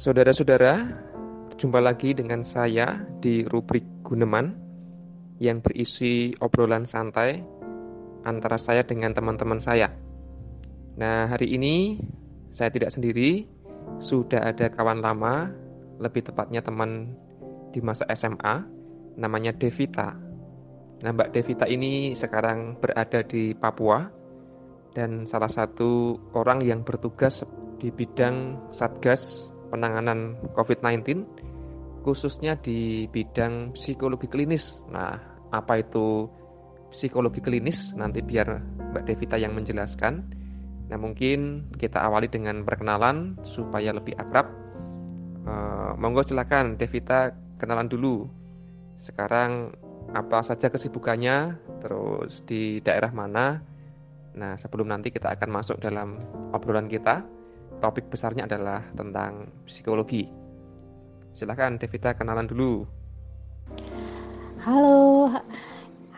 Saudara-saudara, jumpa lagi dengan saya di rubrik Guneman yang berisi obrolan santai antara saya dengan teman-teman saya. Nah, hari ini saya tidak sendiri, sudah ada kawan lama, lebih tepatnya teman di masa SMA, namanya Devita. Nah, Mbak Devita ini sekarang berada di Papua dan salah satu orang yang bertugas di bidang Satgas penanganan COVID-19 khususnya di bidang psikologi klinis. Nah, apa itu psikologi klinis? Nanti biar Mbak Devita yang menjelaskan. Nah, mungkin kita awali dengan perkenalan supaya lebih akrab. Uh, monggo silakan Devita kenalan dulu. Sekarang apa saja kesibukannya, terus di daerah mana. Nah, sebelum nanti kita akan masuk dalam obrolan kita, topik besarnya adalah tentang psikologi. Silahkan Devita kenalan dulu. Halo,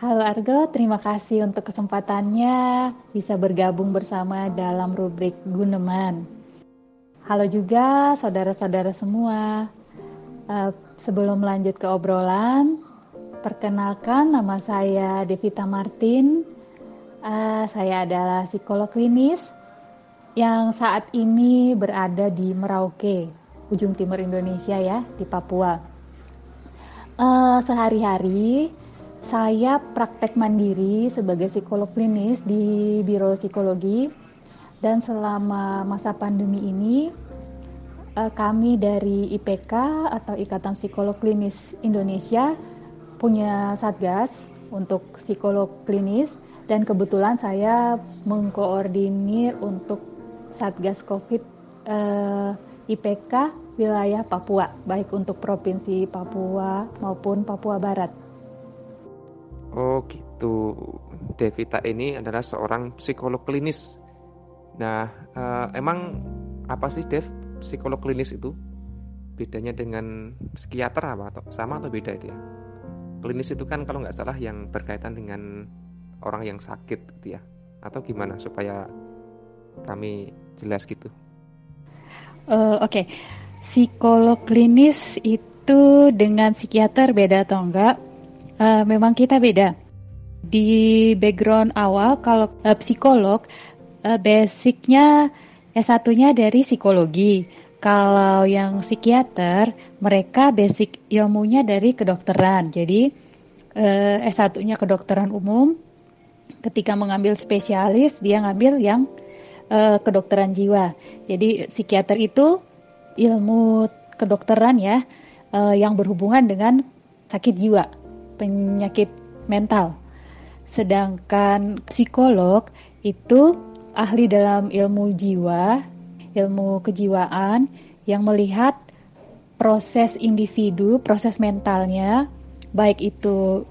halo Argo, terima kasih untuk kesempatannya bisa bergabung bersama dalam rubrik Guneman. Halo juga saudara-saudara semua. Uh, sebelum lanjut ke obrolan, Perkenalkan, nama saya Devita Martin. Uh, saya adalah psikolog klinis yang saat ini berada di Merauke, ujung timur Indonesia ya, di Papua. Uh, Sehari-hari saya praktek mandiri sebagai psikolog klinis di Biro Psikologi dan selama masa pandemi ini uh, kami dari IPK atau Ikatan Psikolog Klinis Indonesia punya satgas untuk psikolog klinis dan kebetulan saya mengkoordinir untuk satgas COVID eh, IPK wilayah Papua, baik untuk provinsi Papua maupun Papua Barat. Oh gitu, Devita ini adalah seorang psikolog klinis. Nah, uh, emang apa sih Dev psikolog klinis itu? Bedanya dengan psikiater apa atau sama atau beda itu ya? klinis itu kan kalau nggak salah yang berkaitan dengan orang yang sakit gitu ya atau gimana supaya kami jelas gitu uh, oke okay. psikolog klinis itu dengan psikiater beda atau enggak uh, memang kita beda di background awal kalau uh, psikolog uh, basicnya S1-nya dari psikologi kalau yang psikiater, mereka basic ilmunya dari kedokteran. Jadi eh, S1-nya kedokteran umum. Ketika mengambil spesialis, dia ngambil yang eh, kedokteran jiwa. Jadi psikiater itu ilmu kedokteran ya eh, yang berhubungan dengan sakit jiwa, penyakit mental. Sedangkan psikolog itu ahli dalam ilmu jiwa ilmu kejiwaan yang melihat proses individu, proses mentalnya, baik itu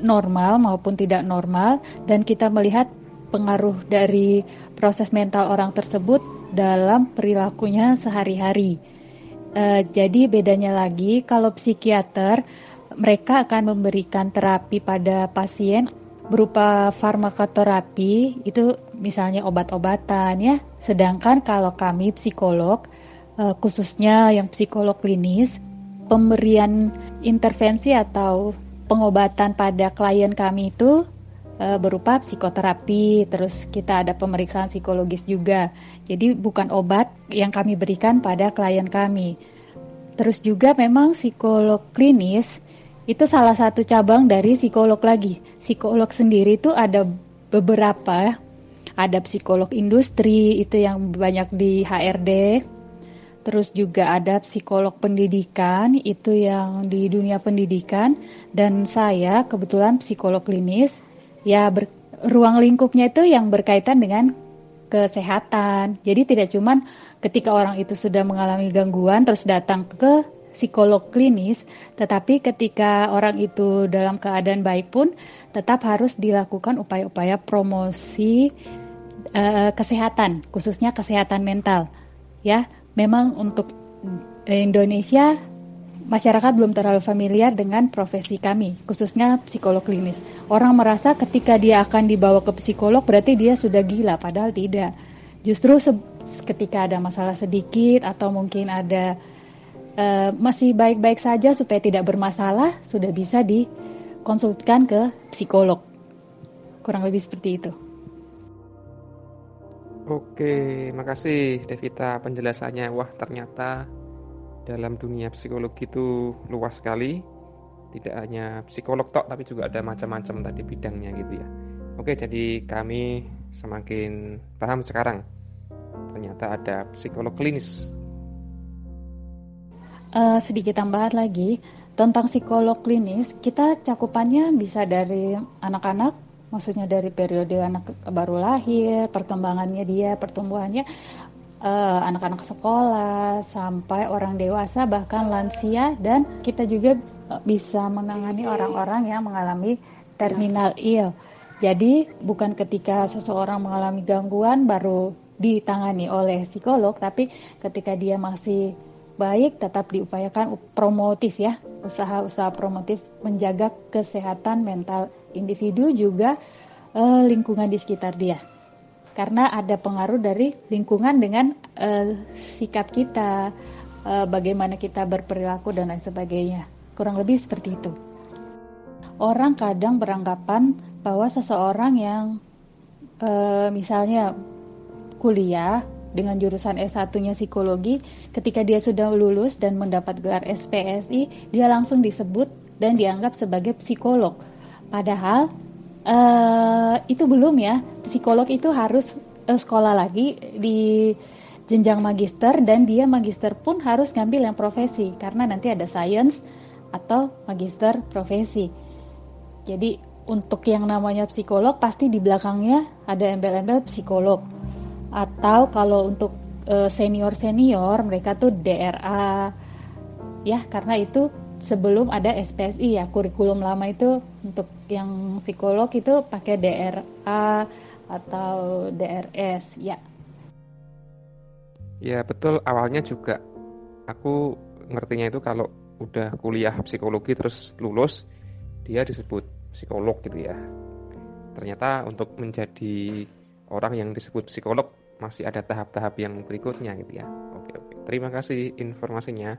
normal maupun tidak normal, dan kita melihat pengaruh dari proses mental orang tersebut dalam perilakunya sehari-hari. E, jadi bedanya lagi kalau psikiater mereka akan memberikan terapi pada pasien berupa farmakoterapi itu misalnya obat-obatan ya. Sedangkan kalau kami psikolog uh, khususnya yang psikolog klinis pemberian intervensi atau pengobatan pada klien kami itu uh, berupa psikoterapi, terus kita ada pemeriksaan psikologis juga. Jadi bukan obat yang kami berikan pada klien kami. Terus juga memang psikolog klinis itu salah satu cabang dari psikolog lagi. Psikolog sendiri itu ada beberapa, ada psikolog industri itu yang banyak di HRD. Terus juga ada psikolog pendidikan itu yang di dunia pendidikan dan saya kebetulan psikolog klinis ya ber, ruang lingkupnya itu yang berkaitan dengan kesehatan. Jadi tidak cuman ketika orang itu sudah mengalami gangguan terus datang ke psikolog klinis, tetapi ketika orang itu dalam keadaan baik pun tetap harus dilakukan upaya-upaya promosi uh, kesehatan, khususnya kesehatan mental. Ya, memang untuk Indonesia masyarakat belum terlalu familiar dengan profesi kami, khususnya psikolog klinis. Orang merasa ketika dia akan dibawa ke psikolog berarti dia sudah gila, padahal tidak. Justru ketika ada masalah sedikit atau mungkin ada uh, masih baik-baik saja supaya tidak bermasalah, sudah bisa dikonsultkan ke psikolog. Kurang lebih seperti itu. Oke, makasih Devita penjelasannya. Wah, ternyata dalam dunia psikologi itu luas sekali. Tidak hanya psikolog tok, tapi juga ada macam-macam tadi bidangnya gitu ya. Oke, jadi kami semakin paham sekarang. Ternyata ada psikolog klinis. Uh, sedikit tambahan lagi tentang psikolog klinis, kita cakupannya bisa dari anak-anak maksudnya dari periode anak baru lahir, perkembangannya dia, pertumbuhannya uh, anak-anak sekolah sampai orang dewasa bahkan lansia dan kita juga uh, bisa menangani orang-orang yang mengalami terminal ill. Jadi bukan ketika seseorang mengalami gangguan baru ditangani oleh psikolog, tapi ketika dia masih baik tetap diupayakan promotif ya, usaha-usaha promotif menjaga kesehatan mental individu juga uh, lingkungan di sekitar dia. Karena ada pengaruh dari lingkungan dengan uh, sikap kita, uh, bagaimana kita berperilaku dan lain sebagainya. Kurang lebih seperti itu. Orang kadang beranggapan bahwa seseorang yang uh, misalnya kuliah dengan jurusan S1-nya psikologi, ketika dia sudah lulus dan mendapat gelar SPSI, dia langsung disebut dan dianggap sebagai psikolog Padahal uh, itu belum ya. Psikolog itu harus uh, sekolah lagi di jenjang magister dan dia magister pun harus ngambil yang profesi karena nanti ada science atau magister profesi. Jadi untuk yang namanya psikolog pasti di belakangnya ada embel-embel psikolog. Atau kalau untuk uh, senior-senior mereka tuh DRA. Ya, karena itu sebelum ada SPSI ya kurikulum lama itu untuk yang psikolog itu pakai DRA atau DRS ya. Ya betul. Awalnya juga aku ngertinya itu kalau udah kuliah psikologi terus lulus dia disebut psikolog gitu ya. Ternyata untuk menjadi orang yang disebut psikolog masih ada tahap-tahap yang berikutnya gitu ya. Oke oke. Terima kasih informasinya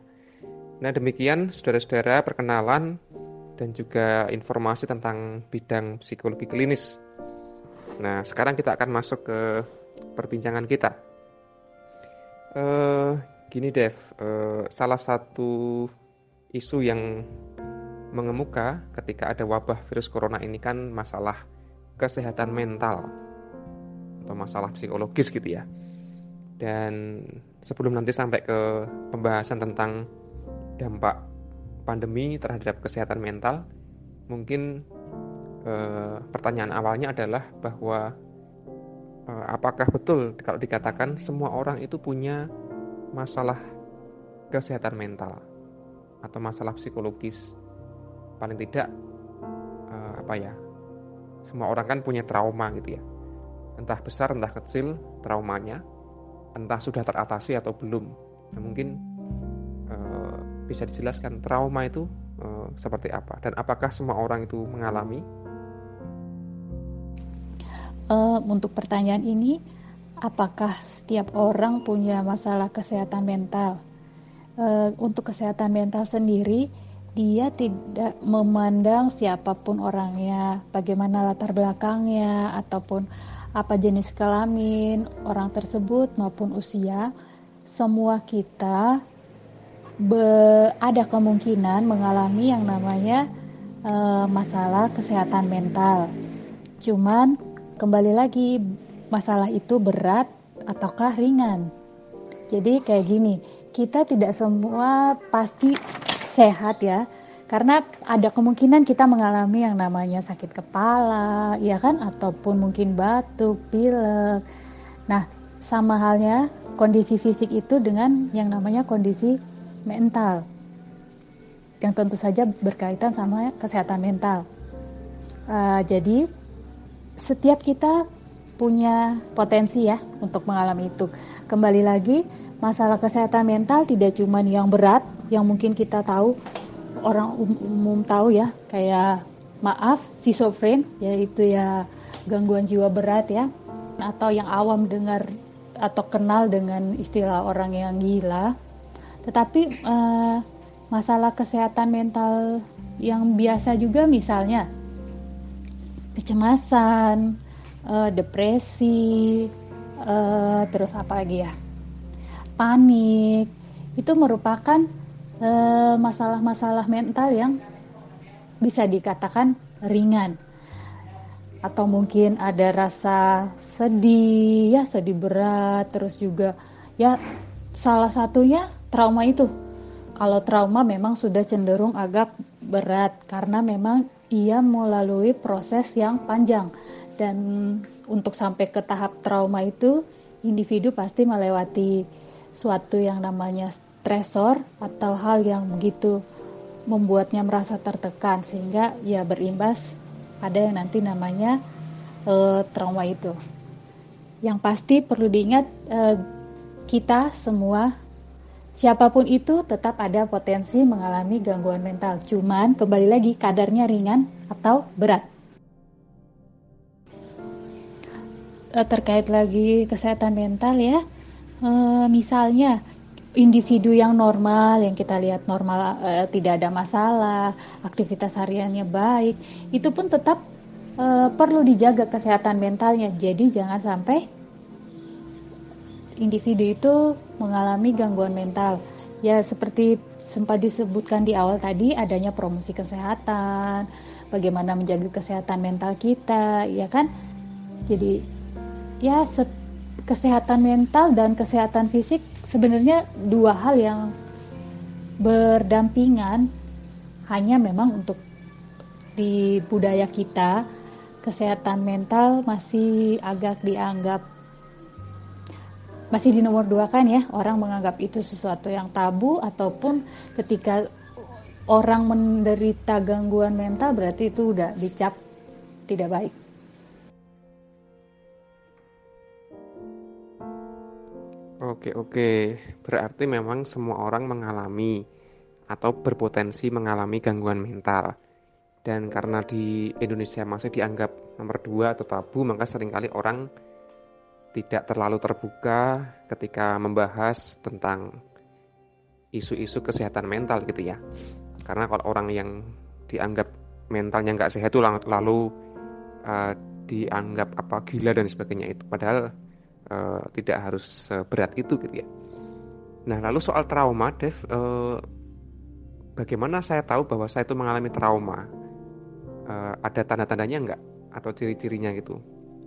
Nah demikian saudara-saudara perkenalan dan juga informasi tentang bidang psikologi klinis. Nah sekarang kita akan masuk ke perbincangan kita. Uh, gini Dev, uh, salah satu isu yang mengemuka ketika ada wabah virus corona ini kan masalah kesehatan mental atau masalah psikologis gitu ya. Dan sebelum nanti sampai ke pembahasan tentang dampak pandemi terhadap kesehatan mental, mungkin eh, pertanyaan awalnya adalah bahwa eh, apakah betul kalau dikatakan semua orang itu punya masalah kesehatan mental atau masalah psikologis? Paling tidak eh, apa ya? Semua orang kan punya trauma gitu ya. Entah besar entah kecil traumanya, entah sudah teratasi atau belum. Nah, mungkin bisa dijelaskan trauma itu uh, seperti apa dan apakah semua orang itu mengalami? Uh, untuk pertanyaan ini, apakah setiap orang punya masalah kesehatan mental? Uh, untuk kesehatan mental sendiri, dia tidak memandang siapa pun orangnya, bagaimana latar belakangnya, ataupun apa jenis kelamin orang tersebut maupun usia. Semua kita be, ada kemungkinan mengalami yang namanya e, masalah kesehatan mental. Cuman kembali lagi masalah itu berat ataukah ringan. Jadi kayak gini, kita tidak semua pasti sehat ya. Karena ada kemungkinan kita mengalami yang namanya sakit kepala, ya kan, ataupun mungkin batuk, pilek. Nah, sama halnya kondisi fisik itu dengan yang namanya kondisi mental yang tentu saja berkaitan sama kesehatan mental. Uh, jadi setiap kita punya potensi ya untuk mengalami itu. Kembali lagi masalah kesehatan mental tidak cuma yang berat yang mungkin kita tahu orang um, umum tahu ya kayak maaf schizofren yaitu ya gangguan jiwa berat ya atau yang awam dengar atau kenal dengan istilah orang yang gila Tetapi uh, masalah kesehatan mental yang biasa juga misalnya kecemasan, uh, depresi, uh, terus apa lagi ya? Panik. Itu merupakan masalah-masalah uh, mental yang bisa dikatakan ringan atau mungkin ada rasa sedih ya sedih berat terus juga ya salah satunya trauma itu kalau trauma memang sudah cenderung agak berat karena memang ia melalui proses yang panjang dan untuk sampai ke tahap trauma itu individu pasti melewati suatu yang namanya stresor atau hal yang begitu membuatnya merasa tertekan sehingga ya berimbas ada yang nanti namanya uh, trauma itu. Yang pasti perlu diingat uh, kita semua siapa pun itu tetap ada potensi mengalami gangguan mental. Cuman kembali lagi kadarnya ringan atau berat. Uh, terkait lagi kesehatan mental ya. Uh, misalnya individu yang normal yang kita lihat normal uh, tidak ada masalah, aktivitas hariannya baik, itu pun tetap perlu dijaga kesehatan mentalnya. Jadi jangan sampai individu itu mengalami gangguan mental. Ya seperti sempat disebutkan di awal tadi adanya promosi kesehatan, bagaimana menjaga kesehatan mental kita, ya kan? Jadi ya kesehatan mental dan kesehatan fisik sebenarnya dua hal yang berdampingan hanya memang untuk di budaya kita kesehatan mental masih agak dianggap masih di nomor dua kan ya orang menganggap itu sesuatu yang tabu ataupun ketika orang menderita gangguan mental berarti itu udah dicap tidak baik Oke, oke. Berarti memang semua orang mengalami atau berpotensi mengalami gangguan mental. Dan karena di Indonesia masih dianggap nomor dua atau tabu, maka sering kali orang tidak terlalu terbuka ketika membahas tentang isu-isu kesehatan mental gitu ya. Karena kalau orang yang dianggap mentalnya nggak sehat itu lalu uh, dianggap apa gila dan sebagainya itu. Padahal uh, tidak harus berat itu gitu ya. Nah lalu soal trauma, Dev, uh, bagaimana saya tahu bahwa saya itu mengalami trauma? Uh, ada tanda-tandanya nggak atau ciri-cirinya gitu?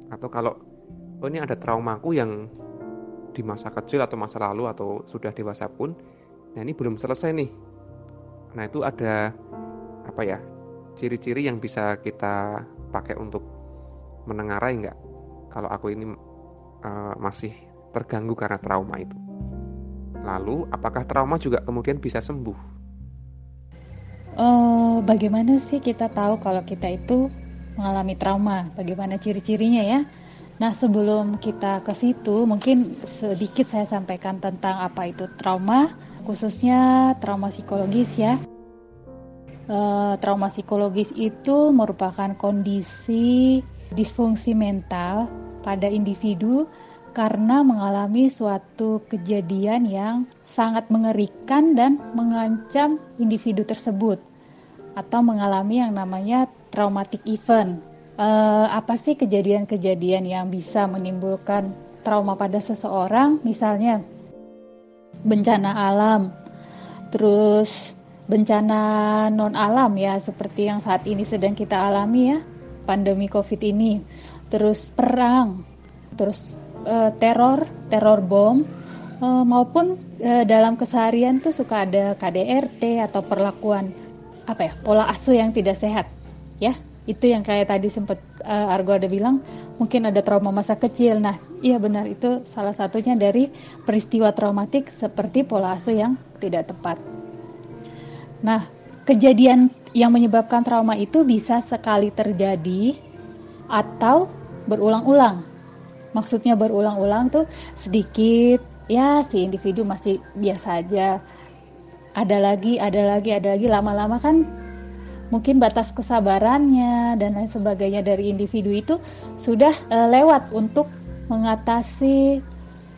Atau kalau oh ini ada traumaku yang di masa kecil atau masa lalu atau sudah dewasa pun, nah ini belum selesai nih. Nah itu ada apa ya ciri-ciri yang bisa kita pakai untuk menengarai nggak? Kalau aku ini uh, masih terganggu karena trauma itu. Lalu, apakah trauma juga kemudian bisa sembuh? Uh, bagaimana sih kita tahu kalau kita itu mengalami trauma? Bagaimana ciri-cirinya ya? Nah, sebelum kita ke situ, mungkin sedikit saya sampaikan tentang apa itu trauma, khususnya trauma psikologis ya. Uh, trauma psikologis itu merupakan kondisi disfungsi mental pada individu karena mengalami suatu kejadian yang sangat mengerikan dan mengancam individu tersebut atau mengalami yang namanya traumatic event. E, apa sih kejadian-kejadian yang bisa menimbulkan trauma pada seseorang? Misalnya bencana alam, terus bencana non alam ya seperti yang saat ini sedang kita alami ya, pandemi Covid ini. Terus perang, terus uh, teror, teror bom, uh, maupun uh, dalam keseharian tuh suka ada KDRT atau perlakuan apa ya pola asuh yang tidak sehat, ya itu yang kayak tadi sempat uh, Argo ada bilang mungkin ada trauma masa kecil. Nah, iya benar itu salah satunya dari peristiwa traumatik seperti pola asuh yang tidak tepat. Nah, kejadian yang menyebabkan trauma itu bisa sekali terjadi atau berulang-ulang. Maksudnya berulang-ulang tuh sedikit ya si individu masih biasa aja. Ada lagi, ada lagi, ada lagi lama-lama kan mungkin batas kesabarannya dan lain sebagainya dari individu itu sudah uh, lewat untuk mengatasi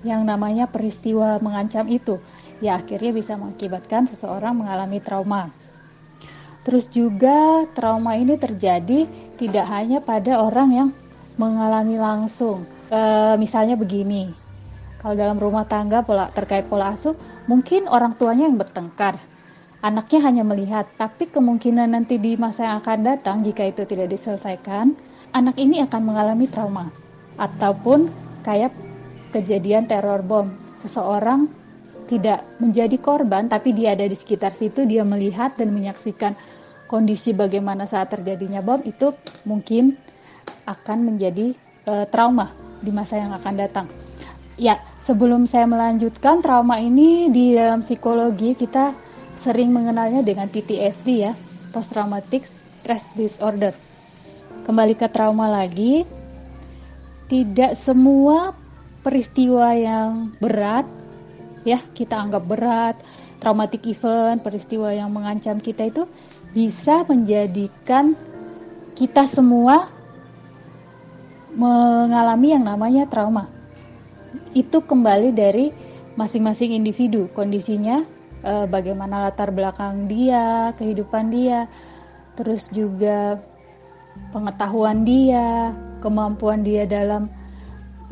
yang namanya peristiwa mengancam itu. Ya akhirnya bisa mengakibatkan seseorang mengalami trauma. Terus juga trauma ini terjadi tidak hanya pada orang yang mengalami langsung. E, misalnya begini, kalau dalam rumah tangga pola terkait pola asuh, mungkin orang tuanya yang bertengkar, anaknya hanya melihat, tapi kemungkinan nanti di masa yang akan datang jika itu tidak diselesaikan, anak ini akan mengalami trauma ataupun kayak kejadian teror bom. Seseorang tidak menjadi korban tapi dia ada di sekitar situ, dia melihat dan menyaksikan kondisi bagaimana saat terjadinya bom itu mungkin akan menjadi e, trauma di masa yang akan datang. Ya, sebelum saya melanjutkan trauma ini di dalam psikologi kita sering mengenalnya dengan PTSD ya, post traumatic stress disorder. Kembali ke trauma lagi, tidak semua peristiwa yang berat ya kita anggap berat, traumatic event, peristiwa yang mengancam kita itu bisa menjadikan kita semua mengalami yang namanya trauma. Itu kembali dari masing-masing individu, kondisinya, eh, bagaimana latar belakang dia, kehidupan dia, terus juga pengetahuan dia, kemampuan dia dalam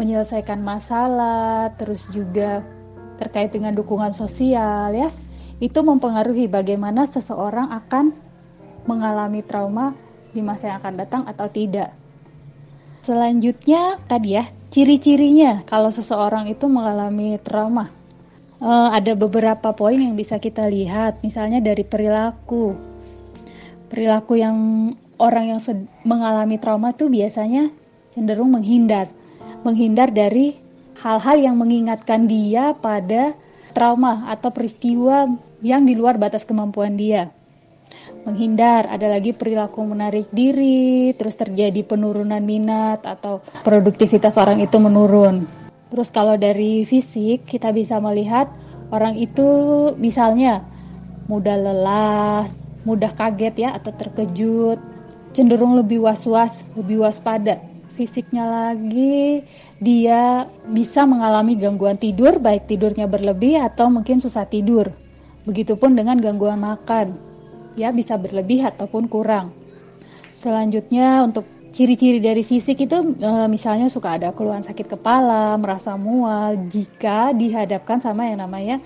menyelesaikan masalah, terus juga terkait dengan dukungan sosial ya. Itu mempengaruhi bagaimana seseorang akan mengalami trauma di masa yang akan datang atau tidak. Selanjutnya tadi ya, ciri-cirinya kalau seseorang itu mengalami trauma. Uh, ada beberapa poin yang bisa kita lihat, misalnya dari perilaku. Perilaku yang orang yang mengalami trauma itu biasanya cenderung menghindar, menghindar dari hal-hal yang mengingatkan dia pada trauma atau peristiwa yang di luar batas kemampuan dia menghindar, ada lagi perilaku menarik diri, terus terjadi penurunan minat atau produktivitas orang itu menurun. Terus kalau dari fisik kita bisa melihat orang itu misalnya mudah lelah, mudah kaget ya atau terkejut, cenderung lebih was-was, lebih waspada. Fisiknya lagi dia bisa mengalami gangguan tidur baik tidurnya berlebih atau mungkin susah tidur. Begitupun dengan gangguan makan ya bisa berlebih ataupun kurang. Selanjutnya untuk ciri-ciri dari fisik itu e, misalnya suka ada keluhan sakit kepala, merasa mual jika dihadapkan sama yang namanya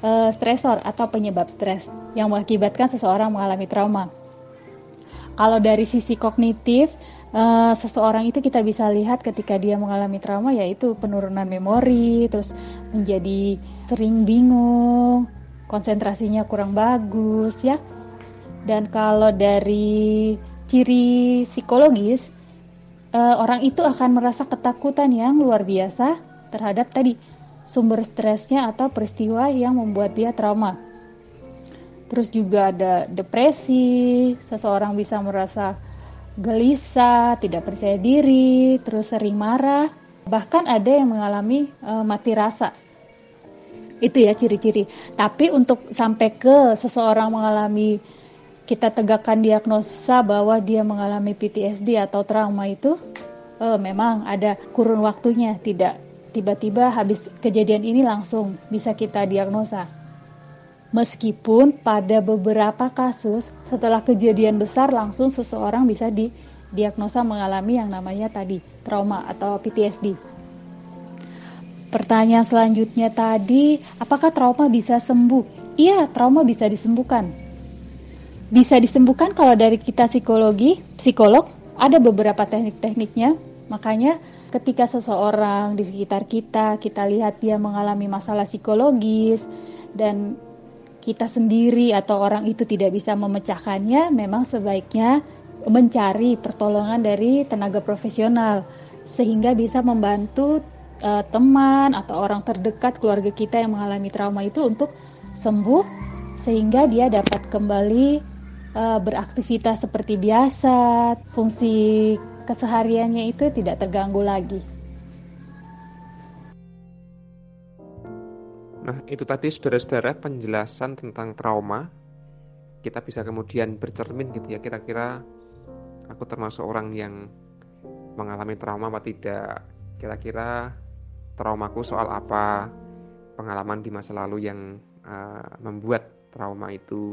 e, stresor atau penyebab stres yang mengakibatkan seseorang mengalami trauma. Kalau dari sisi kognitif, e, seseorang itu kita bisa lihat ketika dia mengalami trauma yaitu penurunan memori, terus menjadi sering bingung, konsentrasinya kurang bagus ya dan kalau dari ciri psikologis, uh, orang itu akan merasa ketakutan yang luar biasa terhadap tadi sumber stresnya atau peristiwa yang membuat dia trauma. Terus juga ada depresi, seseorang bisa merasa gelisah, tidak percaya diri, terus sering marah, bahkan ada yang mengalami uh, mati rasa. Itu ya ciri-ciri. Tapi untuk sampai ke seseorang mengalami kita tegakkan diagnosa bahwa dia mengalami PTSD atau trauma itu uh, memang ada kurun waktunya, tidak tiba-tiba habis kejadian ini langsung bisa kita diagnosa. Meskipun pada beberapa kasus setelah kejadian besar langsung seseorang bisa didiagnosa mengalami yang namanya tadi trauma atau PTSD. Pertanyaan selanjutnya tadi, apakah trauma bisa sembuh? Iya, trauma bisa disembuhkan bisa disembuhkan kalau dari kita psikologi, psikolog ada beberapa teknik-tekniknya. Makanya ketika seseorang di sekitar kita, kita lihat dia mengalami masalah psikologis dan kita sendiri atau orang itu tidak bisa memecahkannya, memang sebaiknya mencari pertolongan dari tenaga profesional sehingga bisa membantu uh, teman atau orang terdekat keluarga kita yang mengalami trauma itu untuk sembuh sehingga dia dapat kembali uh, beraktivitas seperti biasa, fungsi kesehariannya itu tidak terganggu lagi. Nah, itu tadi saudara-saudara penjelasan tentang trauma. Kita bisa kemudian bercermin gitu ya, kira-kira aku termasuk orang yang mengalami trauma apa tidak. Kira-kira traumaku soal apa, pengalaman di masa lalu yang uh, membuat trauma itu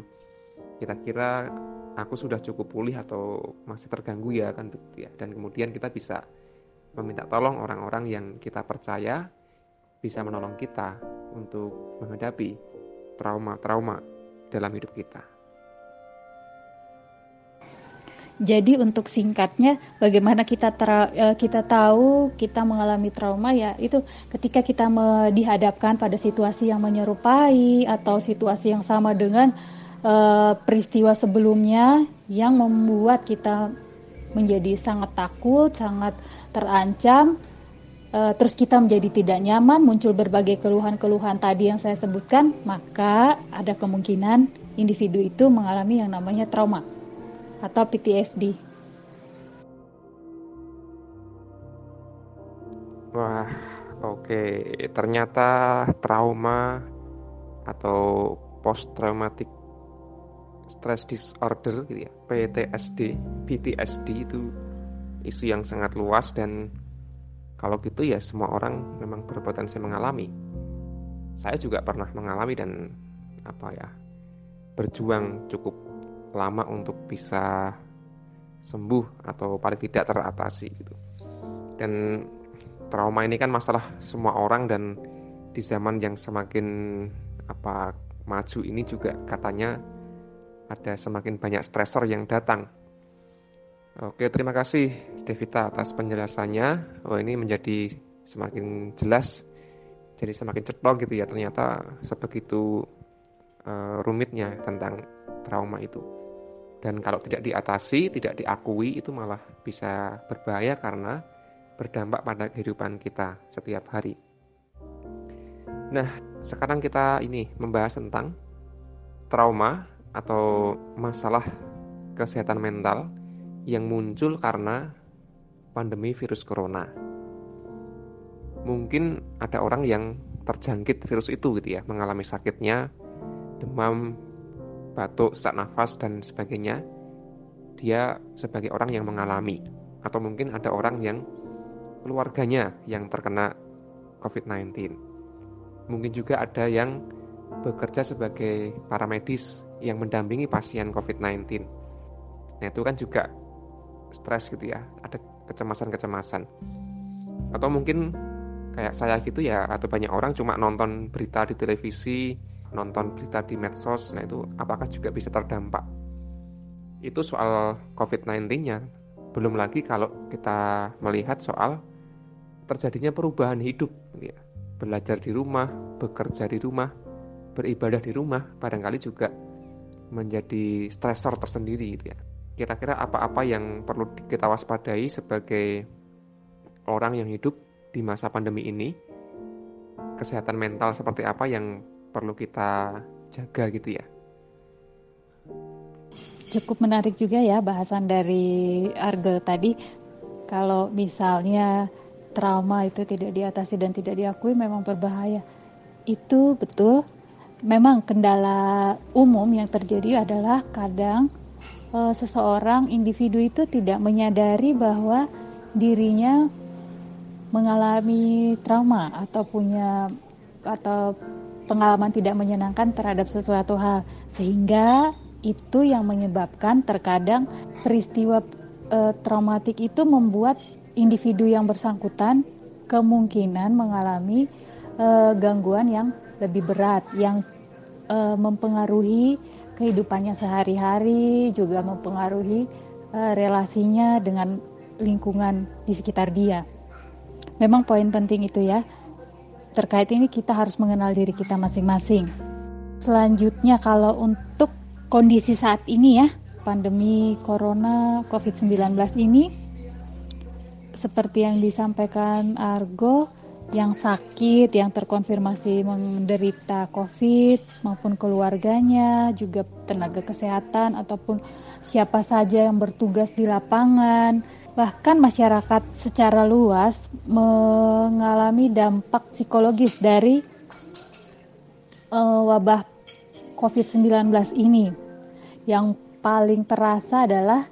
kira-kira aku sudah cukup pulih atau masih terganggu ya kan begitu ya. Dan kemudian kita bisa meminta tolong orang-orang yang kita percaya bisa menolong kita untuk menghadapi trauma-trauma dalam hidup kita. Jadi untuk singkatnya, bagaimana kita eh, kita tahu kita mengalami trauma ya itu ketika kita dihadapkan pada situasi yang menyerupai atau situasi yang sama dengan uh, peristiwa sebelumnya yang membuat kita menjadi sangat takut, sangat terancam, uh, terus kita menjadi tidak nyaman, muncul berbagai keluhan-keluhan tadi yang saya sebutkan, maka ada kemungkinan individu itu mengalami yang namanya trauma atau PTSD. Wah, oke. Okay. Ternyata trauma atau post traumatic stress disorder gitu ya, PTSD, PTSD itu isu yang sangat luas dan kalau gitu ya semua orang memang berpotensi mengalami. Saya juga pernah mengalami dan apa ya berjuang cukup lama untuk bisa sembuh atau paling tidak teratasi gitu. Dan trauma ini kan masalah semua orang dan di zaman yang semakin apa maju ini juga katanya ada semakin banyak stresor yang datang. Oke, terima kasih Devita atas penjelasannya. Oh, ini menjadi semakin jelas. Jadi semakin cetok gitu ya ternyata sebegitu uh, rumitnya tentang trauma itu. Dan kalau tidak diatasi, tidak diakui itu malah bisa berbahaya karena berdampak pada kehidupan kita setiap hari. Nah, sekarang kita ini membahas tentang trauma atau masalah kesehatan mental yang muncul karena pandemi virus corona. Mungkin ada orang yang terjangkit virus itu gitu ya, mengalami sakitnya, demam, batuk, sesak nafas dan sebagainya, dia sebagai orang yang mengalami atau mungkin ada orang yang keluarganya yang terkena COVID-19. Mungkin juga ada yang bekerja sebagai paramedis yang mendampingi pasien COVID-19. Nah, itu kan juga stres gitu ya, ada kecemasan-kecemasan. Atau mungkin kayak saya gitu ya, atau banyak orang cuma nonton berita di televisi, nonton berita di medsos, nah itu apakah juga bisa terdampak? Itu soal COVID-19-nya. Belum lagi kalau kita melihat soal terjadinya perubahan hidup, ya. belajar di rumah, bekerja di rumah, beribadah di rumah, barangkali juga menjadi stresor tersendiri gitu ya. Kira-kira apa-apa yang perlu kita waspadai sebagai orang yang hidup di masa pandemi ini? Kesehatan mental seperti apa yang perlu kita jaga gitu ya. Cukup menarik juga ya bahasan dari Argo tadi. Kalau misalnya trauma itu tidak diatasi dan tidak diakui memang berbahaya. Itu betul. Memang kendala umum yang terjadi adalah kadang e, seseorang individu itu tidak menyadari bahwa dirinya mengalami trauma atau punya atau pengalaman tidak menyenangkan terhadap sesuatu hal. Sehingga itu yang menyebabkan terkadang peristiwa e, traumatik itu membuat individu yang bersangkutan kemungkinan mengalami e, gangguan yang lebih berat yang e, mempengaruhi kehidupannya sehari-hari juga mempengaruhi e, relasinya dengan lingkungan di sekitar dia. Memang poin penting itu ya terkait ini kita harus mengenal diri kita masing-masing. Selanjutnya kalau untuk kondisi saat ini ya, pandemi corona COVID-19 ini seperti yang disampaikan Argo yang sakit, yang terkonfirmasi menderita COVID maupun keluarganya, juga tenaga kesehatan ataupun siapa saja yang bertugas di lapangan, Bahkan masyarakat secara luas mengalami dampak psikologis dari uh, wabah COVID-19 ini. Yang paling terasa adalah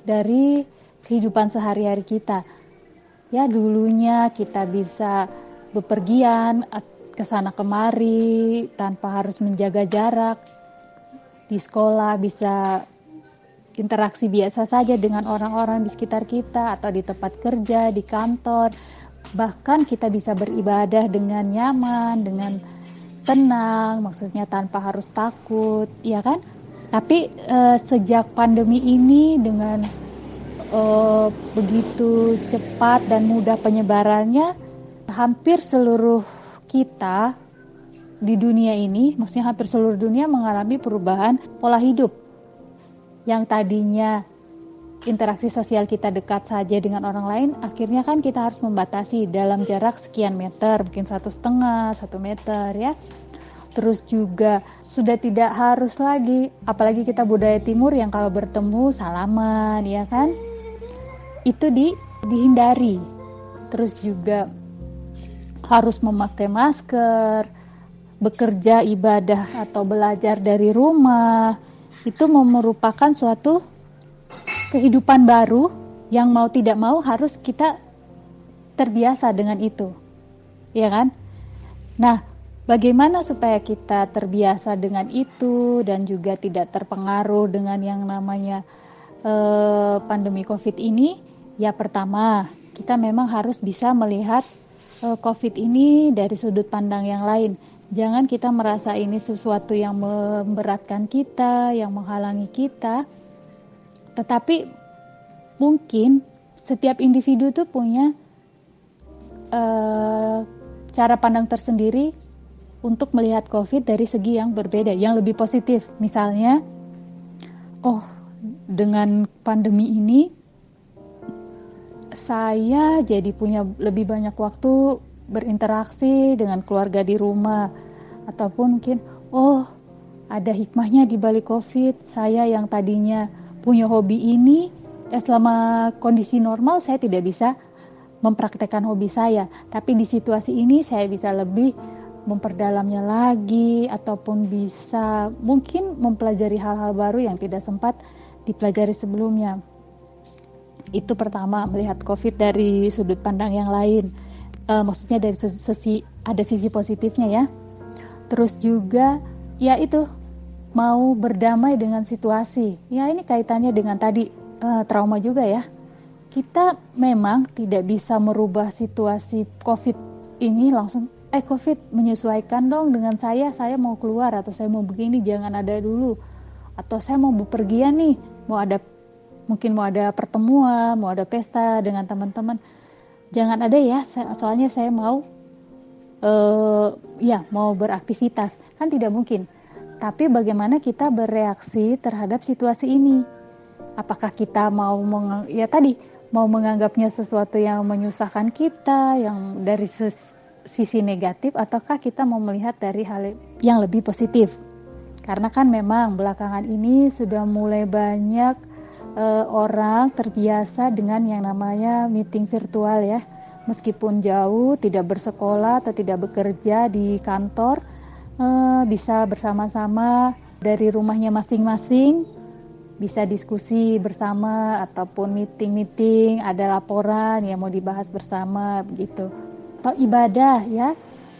dari kehidupan sehari-hari kita. Ya, dulunya kita bisa bepergian ke sana kemari tanpa harus menjaga jarak. Di sekolah bisa interaksi biasa saja dengan orang-orang di sekitar kita atau di tempat kerja, di kantor. Bahkan kita bisa beribadah dengan nyaman, dengan tenang, maksudnya tanpa harus takut, ya kan? Tapi uh, sejak pandemi ini dengan uh, begitu cepat dan mudah penyebarannya, hampir seluruh kita di dunia ini, maksudnya hampir seluruh dunia mengalami perubahan pola hidup. Yang tadinya interaksi sosial kita dekat saja dengan orang lain, akhirnya kan kita harus membatasi dalam jarak sekian meter, mungkin satu setengah, satu meter ya. Terus juga sudah tidak harus lagi, apalagi kita budaya timur yang kalau bertemu salaman, ya kan? Itu di dihindari. Terus juga harus memakai masker, bekerja ibadah atau belajar dari rumah, itu merupakan suatu kehidupan baru yang mau tidak mau harus kita terbiasa dengan itu. Ya kan? Nah, bagaimana supaya kita terbiasa dengan itu dan juga tidak terpengaruh dengan yang namanya eh, pandemi Covid ini? Ya pertama, kita memang harus bisa melihat uh, COVID ini dari sudut pandang yang lain. Jangan kita merasa ini sesuatu yang memberatkan kita, yang menghalangi kita. Tetapi mungkin setiap individu itu punya uh, cara pandang tersendiri untuk melihat COVID dari segi yang berbeda, yang lebih positif. Misalnya, oh dengan pandemi ini saya jadi punya lebih banyak waktu berinteraksi dengan keluarga di rumah. Ataupun mungkin oh ada hikmahnya di balik covid. Saya yang tadinya punya hobi ini eh, selama kondisi normal saya tidak bisa mempraktekkan hobi saya. Tapi di situasi ini saya bisa lebih memperdalamnya lagi ataupun bisa mungkin mempelajari hal-hal baru yang tidak sempat dipelajari sebelumnya itu pertama melihat COVID dari sudut pandang yang lain. Uh, maksudnya dari sisi ada sisi positifnya ya. Terus juga ya itu mau berdamai dengan situasi. Ya ini kaitannya dengan tadi uh, trauma juga ya. Kita memang tidak bisa merubah situasi COVID ini langsung eh COVID menyesuaikan dong dengan saya, saya mau keluar atau saya mau begini jangan ada dulu. Atau saya mau bepergian nih, mau ada mungkin mau ada pertemuan, mau ada pesta dengan teman-teman, jangan ada ya, soalnya saya mau uh, ya mau beraktivitas, kan tidak mungkin. Tapi bagaimana kita bereaksi terhadap situasi ini? Apakah kita mau meng, ya tadi mau menganggapnya sesuatu yang menyusahkan kita, yang dari sisi negatif, ataukah kita mau melihat dari hal yang lebih positif? Karena kan memang belakangan ini sudah mulai banyak uh, orang terbiasa dengan yang namanya meeting virtual ya. Meskipun jauh, tidak bersekolah atau tidak bekerja di kantor, uh, bisa bersama-sama dari rumahnya masing-masing, bisa diskusi bersama ataupun meeting-meeting, ada laporan yang mau dibahas bersama begitu. Atau ibadah ya,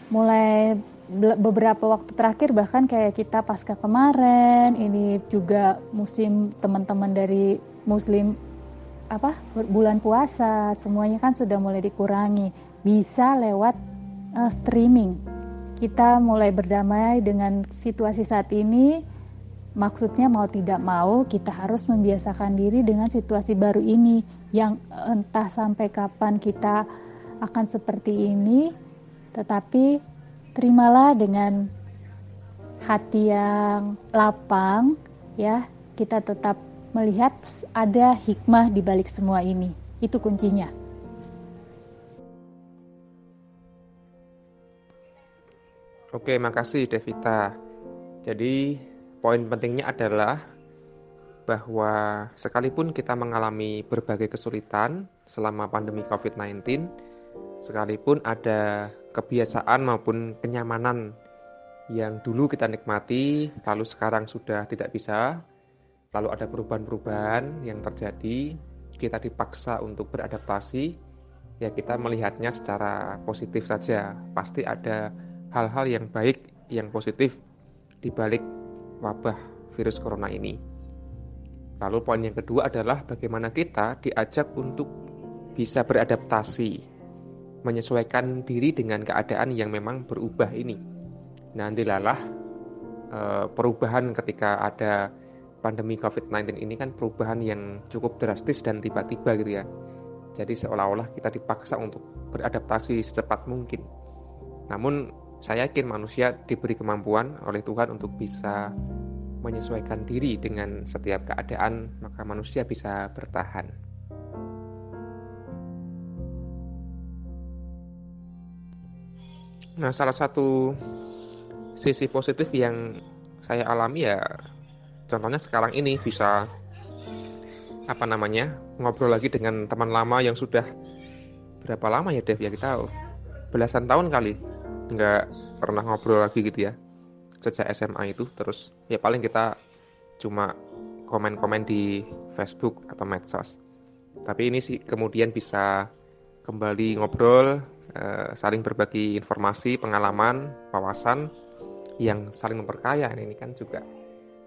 mulai beberapa waktu terakhir bahkan kayak kita pasca kemarin ini juga musim teman-teman dari muslim apa bulan puasa semuanya kan sudah mulai dikurangi bisa lewat uh, streaming. Kita mulai berdamai dengan situasi saat ini maksudnya mau tidak mau kita harus membiasakan diri dengan situasi baru ini yang entah sampai kapan kita akan seperti ini tetapi terimalah dengan hati yang lapang ya. Kita tetap melihat ada hikmah di balik semua ini. Itu kuncinya. Oke, makasih Devita. Jadi, poin pentingnya adalah bahwa sekalipun kita mengalami berbagai kesulitan selama pandemi COVID-19, sekalipun ada kebiasaan maupun kenyamanan yang dulu kita nikmati, lalu sekarang sudah tidak bisa, lalu ada perubahan-perubahan yang terjadi, kita dipaksa untuk beradaptasi, ya kita melihatnya secara positif saja. Pasti ada hal-hal yang baik, yang positif di balik wabah virus corona ini. Lalu poin yang kedua adalah bagaimana kita diajak untuk bisa beradaptasi, menyesuaikan diri dengan keadaan yang memang berubah ini. Nah, dilalah eh, perubahan ketika ada pandemi COVID-19 ini kan perubahan yang cukup drastis dan tiba-tiba gitu ya. Jadi seolah-olah kita dipaksa untuk beradaptasi secepat mungkin. Namun saya yakin manusia diberi kemampuan oleh Tuhan untuk bisa menyesuaikan diri dengan setiap keadaan, maka manusia bisa bertahan. Nah, salah satu sisi positif yang saya alami ya contohnya sekarang ini bisa apa namanya ngobrol lagi dengan teman lama yang sudah berapa lama ya Dev ya kita belasan tahun kali nggak pernah ngobrol lagi gitu ya sejak SMA itu. Terus ya paling kita cuma komen-komen di Facebook atau medsos. Tapi ini sih kemudian bisa kembali ngobrol eh, saling berbagi informasi pengalaman wawasan yang saling memperkaya ini kan juga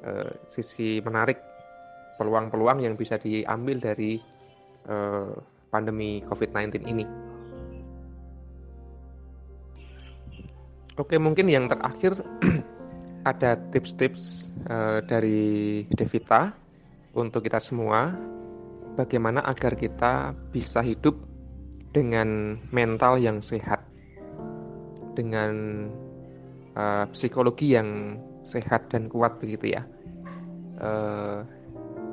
eh, sisi menarik peluang-peluang yang bisa diambil dari uh, pandemi COVID-19 ini. Oke, mungkin yang terakhir ada tips-tips dari Devita untuk kita semua bagaimana agar kita bisa hidup dengan mental yang sehat, dengan uh, psikologi yang sehat dan kuat begitu ya. Uh,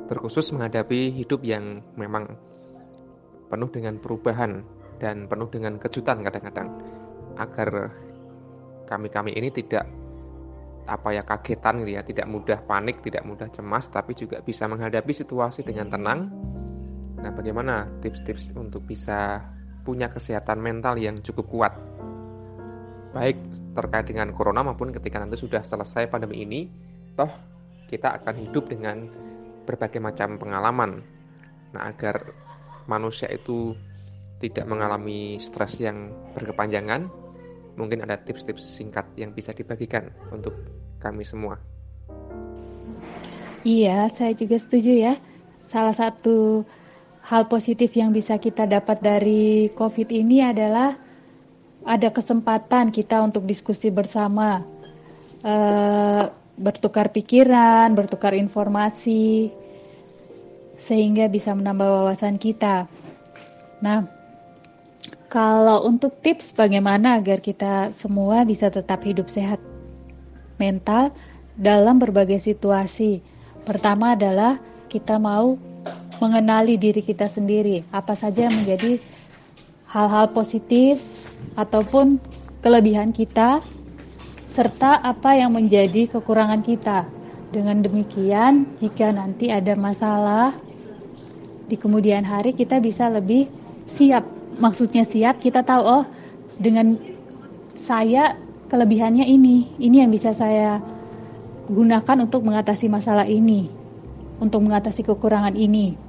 terkhusus menghadapi hidup yang memang penuh dengan perubahan dan penuh dengan kejutan kadang-kadang agar kami-kami ini tidak apa ya kagetan gitu ya, tidak mudah panik, tidak mudah cemas, tapi juga bisa menghadapi situasi dengan tenang. Nah, bagaimana tips-tips untuk bisa punya kesehatan mental yang cukup kuat? Baik terkait dengan corona maupun ketika nanti sudah selesai pandemi ini, toh kita akan hidup dengan berbagai macam pengalaman. Nah, agar manusia itu tidak mengalami stres yang berkepanjangan, mungkin ada tips-tips singkat yang bisa dibagikan untuk kami semua. Iya, saya juga setuju ya. Salah satu hal positif yang bisa kita dapat dari COVID ini adalah ada kesempatan kita untuk diskusi bersama. Uh, bertukar pikiran, bertukar informasi, sehingga bisa menambah wawasan kita. Nah, kalau untuk tips bagaimana agar kita semua bisa tetap hidup sehat mental dalam berbagai situasi, pertama adalah kita mau mengenali diri kita sendiri, apa saja yang menjadi hal-hal positif ataupun kelebihan kita serta apa yang menjadi kekurangan kita. Dengan demikian, jika nanti ada masalah di kemudian hari kita bisa lebih siap. Maksudnya siap, kita tahu oh dengan saya kelebihannya ini, ini yang bisa saya gunakan untuk mengatasi masalah ini, untuk mengatasi kekurangan ini.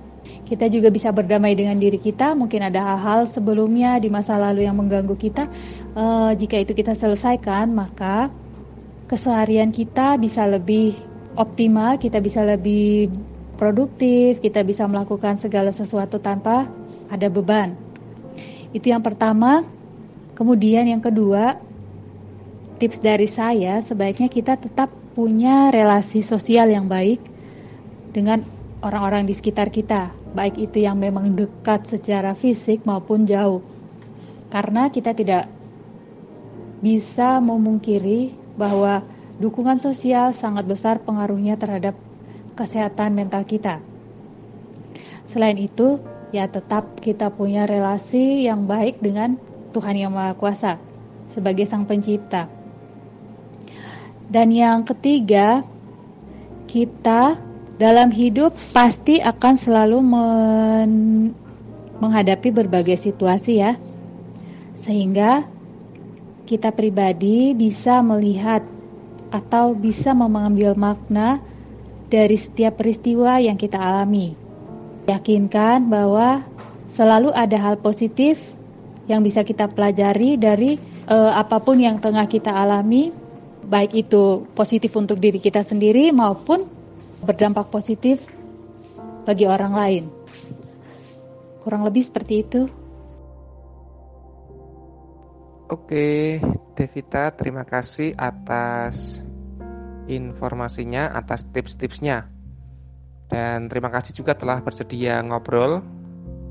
Kita juga bisa berdamai dengan diri kita. Mungkin ada hal-hal sebelumnya di masa lalu yang mengganggu kita. Uh, jika itu kita selesaikan, maka keseharian kita bisa lebih optimal, kita bisa lebih produktif, kita bisa melakukan segala sesuatu tanpa ada beban. Itu yang pertama. Kemudian yang kedua, tips dari saya sebaiknya kita tetap punya relasi sosial yang baik dengan orang-orang di sekitar kita, baik itu yang memang dekat secara fisik maupun jauh. Karena kita tidak bisa memungkiri bahwa dukungan sosial sangat besar pengaruhnya terhadap kesehatan mental kita. Selain itu, ya tetap kita punya relasi yang baik dengan Tuhan Yang Maha Kuasa sebagai Sang Pencipta. Dan yang ketiga, kita dalam hidup pasti akan selalu men menghadapi berbagai situasi ya. Sehingga kita pribadi bisa melihat atau bisa mengambil makna dari setiap peristiwa yang kita alami. Yakinkan bahwa selalu ada hal positif yang bisa kita pelajari dari uh, apa pun yang tengah kita alami, baik itu positif untuk diri kita sendiri maupun berdampak positif bagi orang lain. Kurang lebih seperti itu. Oke, Devita, terima kasih atas informasinya, atas tips-tipsnya. Dan terima kasih juga telah bersedia ngobrol.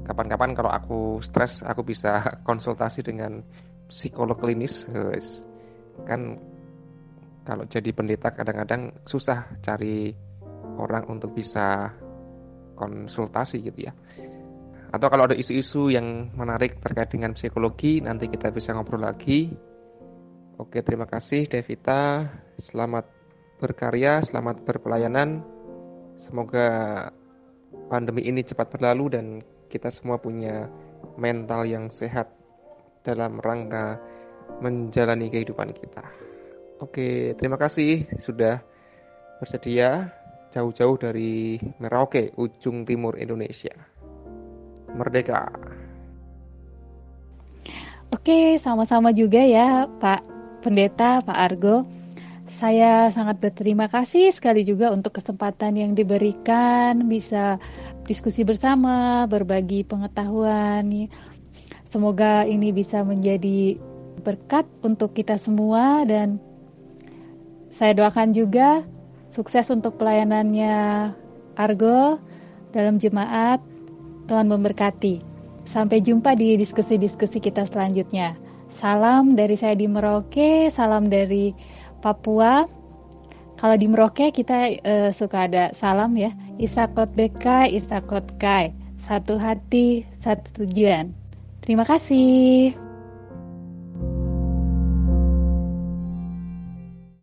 Kapan-kapan kalau aku stres, aku bisa konsultasi dengan psikolog klinis. Kan kalau jadi pendeta kadang-kadang susah cari orang untuk bisa konsultasi gitu ya. Atau kalau ada isu-isu yang menarik terkait dengan psikologi, nanti kita bisa ngobrol lagi. Oke, terima kasih Devita. Selamat berkarya, selamat berpelayanan. Semoga pandemi ini cepat berlalu dan kita semua punya mental yang sehat dalam rangka menjalani kehidupan kita. Oke, terima kasih sudah bersedia jauh-jauh dari Merauke, ujung timur Indonesia. Merdeka. Oke, sama-sama juga ya Pak Pendeta, Pak Argo. Saya sangat berterima kasih sekali juga untuk kesempatan yang diberikan bisa diskusi bersama, berbagi pengetahuan. Semoga ini bisa menjadi berkat untuk kita semua dan saya doakan juga sukses untuk pelayanannya Argo dalam jemaat. Tuhan memberkati. Sampai jumpa di diskusi-diskusi kita selanjutnya. Salam dari saya di Merauke, salam dari Papua. Kalau di Merauke kita uh, suka ada salam ya, Isakot Bekai, Isakot Kai. Satu hati, satu tujuan. Terima kasih.